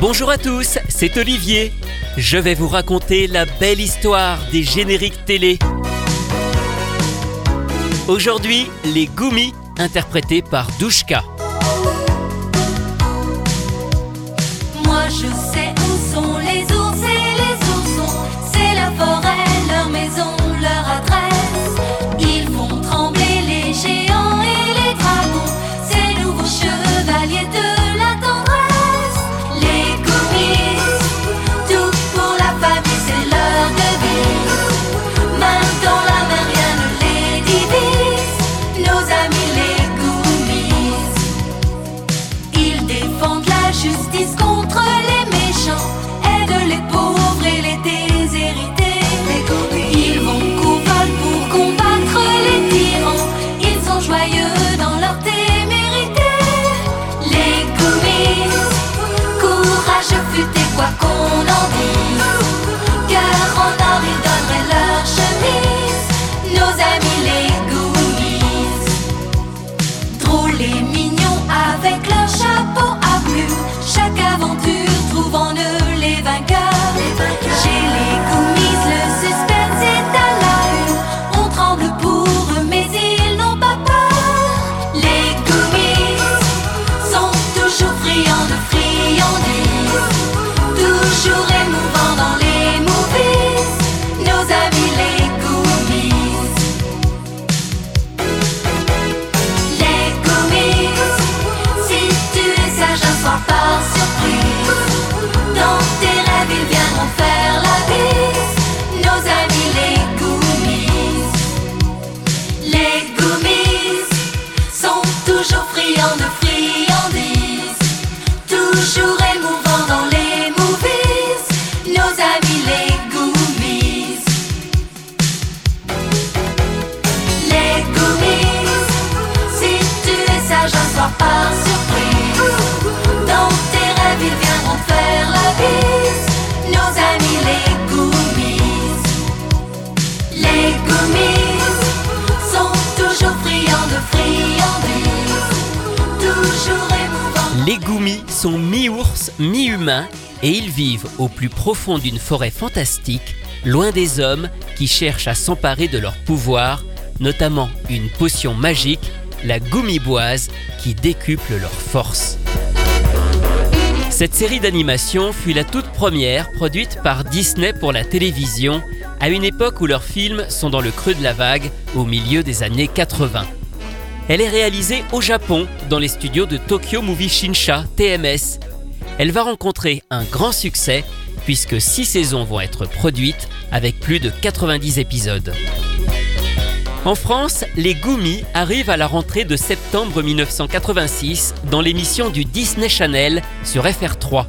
Bonjour à tous, c'est Olivier. Je vais vous raconter la belle histoire des génériques télé. Aujourd'hui, les Goumis, interprétés par Douchka. Moi je sais où sont les ours et les oursons. C'est la forêt, leur maison, leur adresse. Sont mi-ours, mi-humains et ils vivent au plus profond d'une forêt fantastique, loin des hommes qui cherchent à s'emparer de leur pouvoir, notamment une potion magique, la Goumiboise, qui décuple leur force. Cette série d'animation fut la toute première produite par Disney pour la télévision, à une époque où leurs films sont dans le creux de la vague, au milieu des années 80. Elle est réalisée au Japon, dans les studios de Tokyo Movie Shinsha, TMS. Elle va rencontrer un grand succès, puisque six saisons vont être produites, avec plus de 90 épisodes. En France, les Goumis arrivent à la rentrée de septembre 1986 dans l'émission du Disney Channel sur FR3.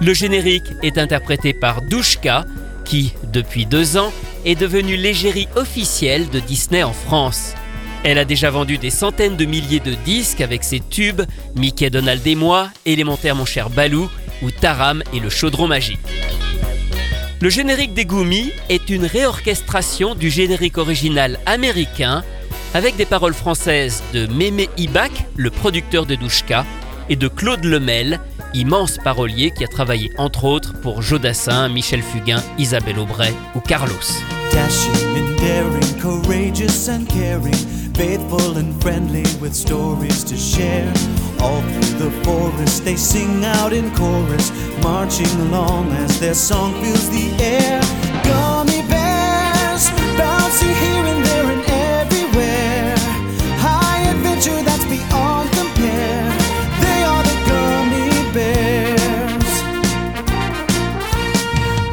Le générique est interprété par Douchka, qui, depuis deux ans, est devenue l'égérie officielle de Disney en France. Elle a déjà vendu des centaines de milliers de disques avec ses tubes Mickey, Donald et moi, Élémentaire mon cher Balou ou Taram et le chaudron magique. Le générique des Goumis est une réorchestration du générique original américain avec des paroles françaises de Mémé Ibach, le producteur de Douchka, et de Claude Lemel, immense parolier qui a travaillé entre autres pour Jodassin, Michel Fugain, Isabelle Aubray ou Carlos. Faithful and friendly with stories to share. All through the forest they sing out in chorus, marching along as their song fills the air. Gummy bears, bouncing here and there and everywhere. High adventure that's beyond compare. They are the gummy bears.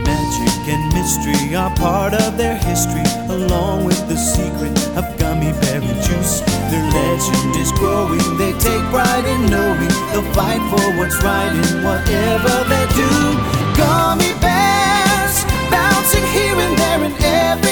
Magic and mystery are part of their history, along fight for what's right in whatever they do. Gummy bears, bouncing here and there and everywhere.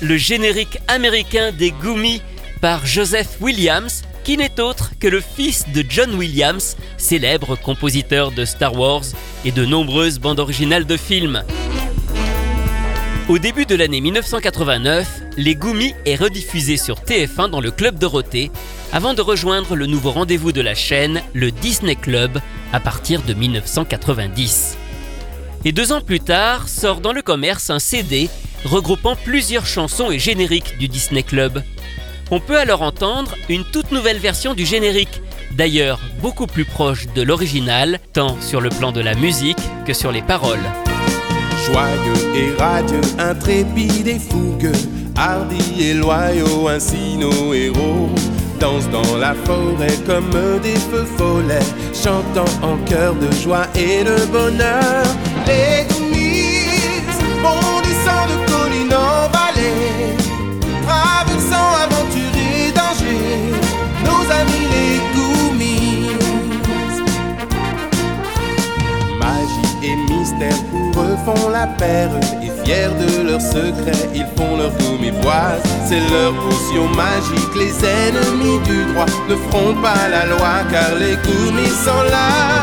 le générique américain des Gummy par Joseph Williams, qui n'est autre que le fils de John Williams, célèbre compositeur de Star Wars et de nombreuses bandes originales de films. Au début de l'année 1989, Les Goumis est rediffusé sur TF1 dans le Club Dorothée, avant de rejoindre le nouveau rendez-vous de la chaîne, le Disney Club, à partir de 1990. Et deux ans plus tard, sort dans le commerce un CD regroupant plusieurs chansons et génériques du Disney Club. On peut alors entendre une toute nouvelle version du générique, d'ailleurs beaucoup plus proche de l'original, tant sur le plan de la musique que sur les paroles. Joyeux et radieux, intrépides et fougueux, hardis et loyaux, ainsi nos héros dansent dans la forêt comme des feux follets, chantant en chœur de joie et de bonheur. Les Goonies nos amis les Goomies. Magie et mystère pour eux font la paire. Et fiers de leurs secrets, ils font leur gommiboise C'est leur potion magique, les ennemis du droit Ne feront pas la loi car les gommis sont là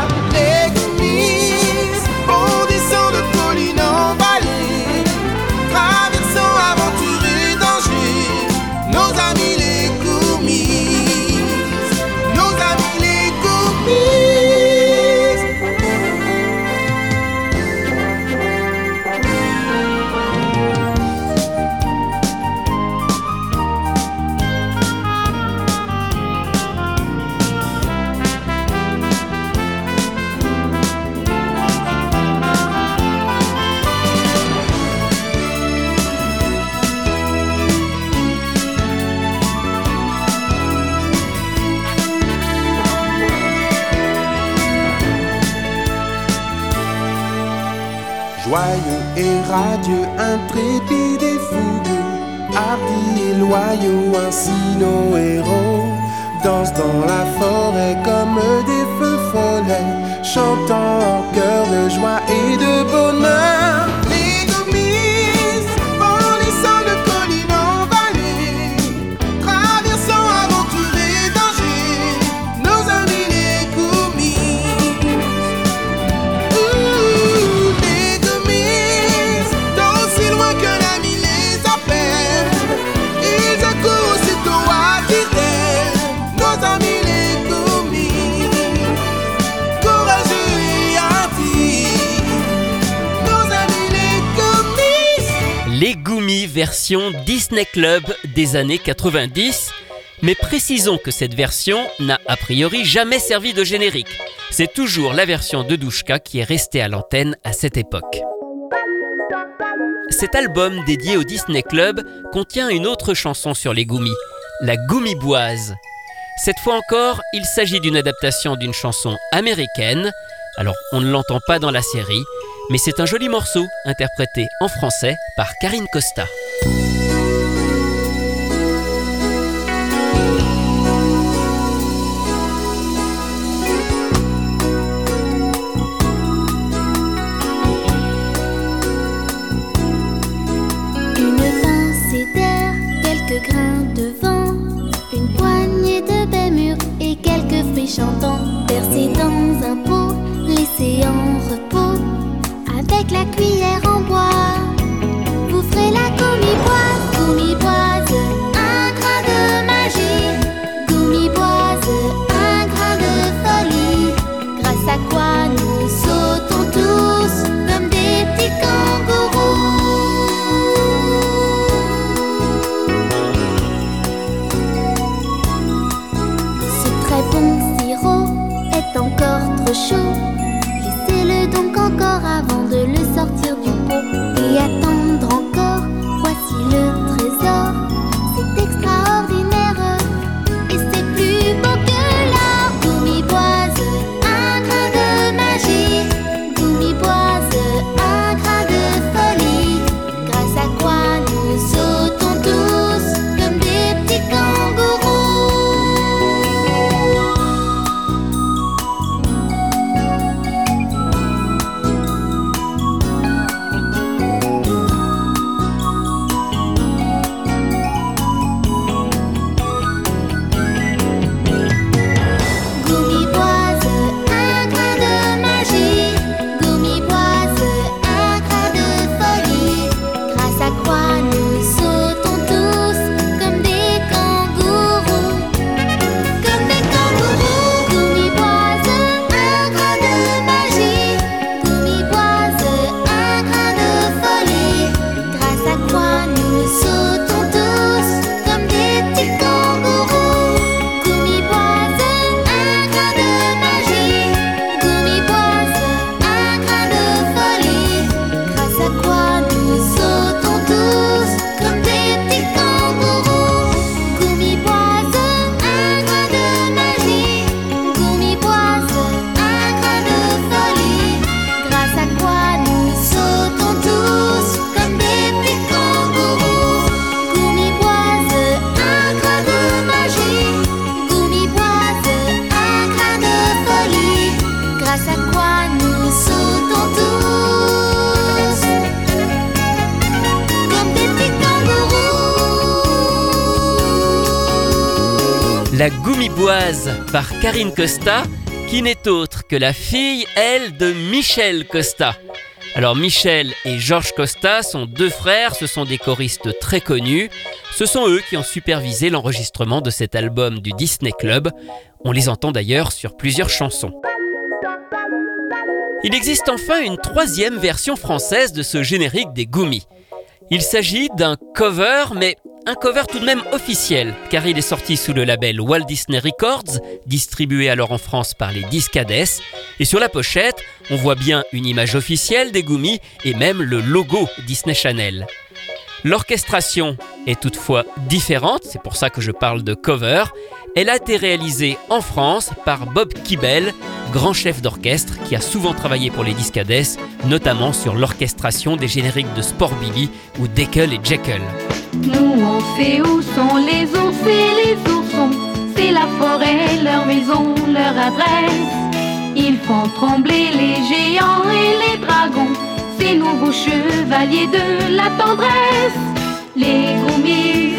Joyeux et radieux, intrépides et fougueux, hardis et loyaux, ainsi nos héros dansent dans la forêt comme des feux follets, chantant en chœur de joie et de bonheur. Version Disney Club des années 90. Mais précisons que cette version n'a a priori jamais servi de générique. C'est toujours la version de Douchka qui est restée à l'antenne à cette époque. Cet album dédié au Disney Club contient une autre chanson sur les Gummy, la Gummiboise. Cette fois encore, il s'agit d'une adaptation d'une chanson américaine. Alors, on ne l'entend pas dans la série, mais c'est un joli morceau interprété en français par Karine Costa. Par Karine Costa, qui n'est autre que la fille, elle, de Michel Costa. Alors Michel et Georges Costa sont deux frères, ce sont des choristes très connus. Ce sont eux qui ont supervisé l'enregistrement de cet album du Disney Club. On les entend d'ailleurs sur plusieurs chansons. Il existe enfin une troisième version française de ce générique des Goumis. Il s'agit d'un cover, mais un cover tout de même officiel, car il est sorti sous le label Walt Disney Records, distribué alors en France par les Discades, et sur la pochette, on voit bien une image officielle des Goumis et même le logo Disney Channel. L'orchestration est toutefois différente, c'est pour ça que je parle de cover. Elle a été réalisée en France par Bob Kibel, grand chef d'orchestre qui a souvent travaillé pour les Discades, notamment sur l'orchestration des génériques de Sport Billy ou Deckel et Jekyll. Nous on sait où sont les ours et les oursons, c'est la forêt, leur maison, leur adresse. Ils font trembler les géants et les dragons ces nouveaux chevaliers de la tendresse. Les goumis,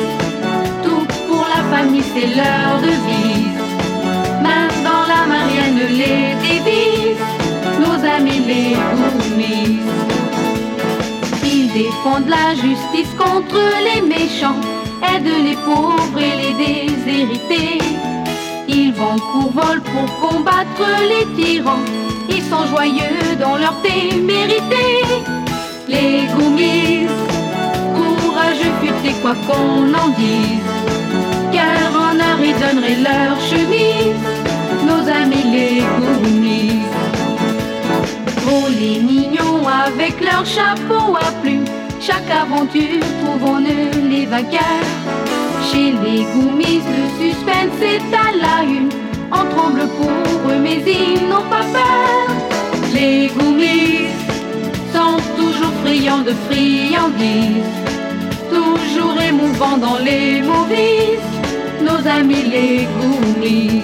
tout pour la famille, c'est leur devise. Main dans la marienne, les dévise, nos amis les goumis. Ils défendent la justice contre les méchants, aident les pauvres et les déshérités. Ils vont courvol pour combattre les tyrans ils sont joyeux dans leur témérité. Les goumis, courageux futés quoi qu'on en dise, car en donneraient leur chemise, nos amis les goumis. Oh les mignons avec leur chapeau à plumes, chaque aventure trouvons-nous les vainqueurs. Chez les goumis, le suspense est à la une on tremble pour eux, mais ils n'ont pas peur. Les goumis sont toujours friands de friandises, toujours émouvants dans les movies, nos amis les goumis.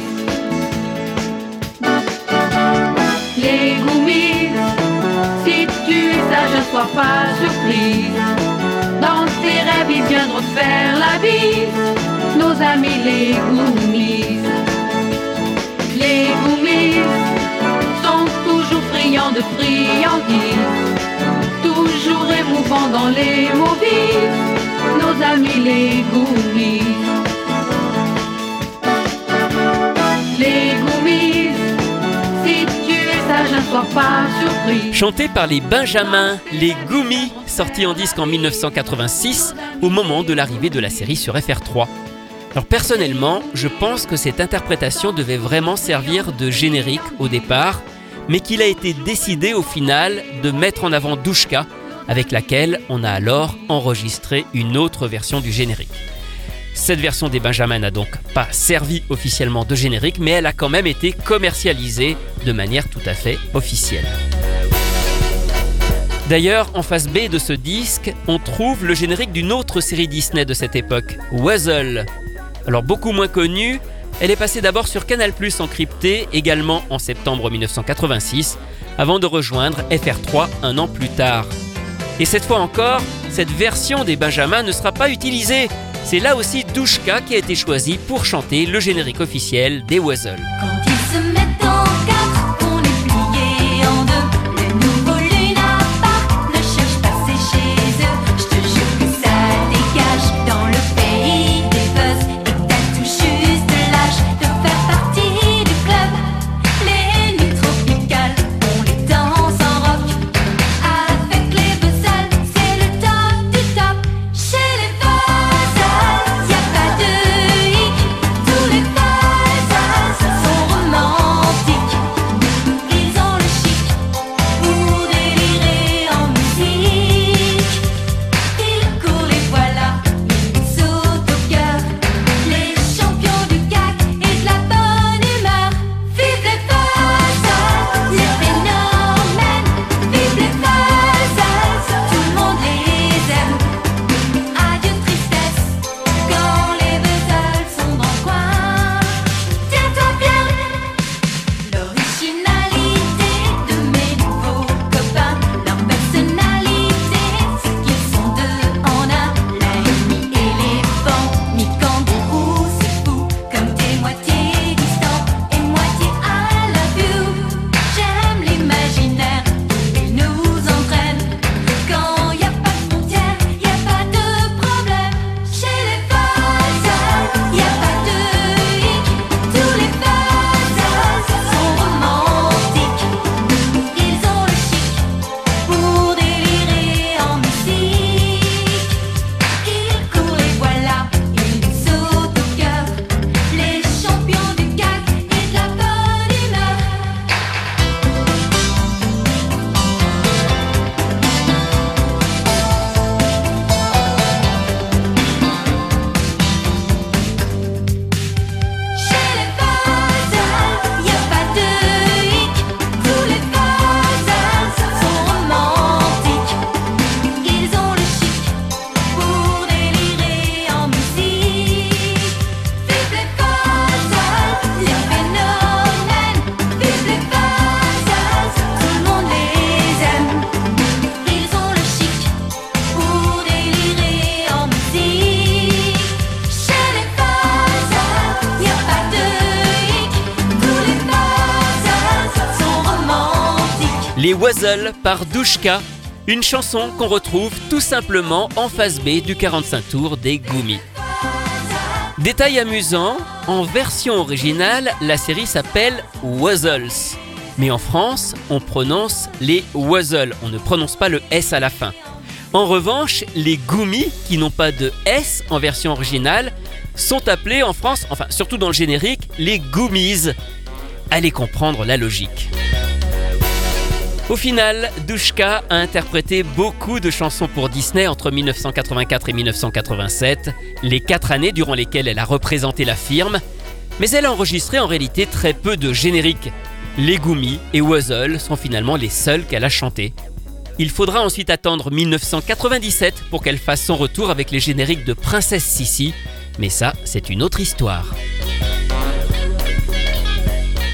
Les goumis, si tu es sage, ne sois pas surprise. Dans tes rêves, ils viendront faire la bise, nos amis les goumis. Les goumis sont toujours friands de friandises, toujours émouvants dans les movies, nos amis les goumis. Les goumis, si tu es sage, ne sois pas surpris. Chanté par les Benjamins, les Goumis, sorti en disque en 1986, au moment de l'arrivée de la série sur FR3. Alors personnellement, je pense que cette interprétation devait vraiment servir de générique au départ, mais qu'il a été décidé au final de mettre en avant Douchka, avec laquelle on a alors enregistré une autre version du générique. Cette version des Benjamins n'a donc pas servi officiellement de générique, mais elle a quand même été commercialisée de manière tout à fait officielle. D'ailleurs, en face B de ce disque, on trouve le générique d'une autre série Disney de cette époque, Wuzzle. Alors beaucoup moins connue, elle est passée d'abord sur Canal Plus encrypté, également en septembre 1986, avant de rejoindre FR3 un an plus tard. Et cette fois encore, cette version des Benjamins ne sera pas utilisée. C'est là aussi Douchka qui a été choisi pour chanter le générique officiel des Wuzzle. Les Wazzles par Douchka, une chanson qu'on retrouve tout simplement en face B du 45 tours des Goumis. Détail amusant, en version originale, la série s'appelle Wuzzles. Mais en France, on prononce les Wuzzles, on ne prononce pas le S à la fin. En revanche, les Goumis, qui n'ont pas de S en version originale, sont appelés en France, enfin surtout dans le générique, les Goomies. Allez comprendre la logique. Au final, Douchka a interprété beaucoup de chansons pour Disney entre 1984 et 1987, les quatre années durant lesquelles elle a représenté la firme, mais elle a enregistré en réalité très peu de génériques. Les Goomies et Wuzzle sont finalement les seuls qu'elle a chantés. Il faudra ensuite attendre 1997 pour qu'elle fasse son retour avec les génériques de Princesse Sissi, mais ça, c'est une autre histoire.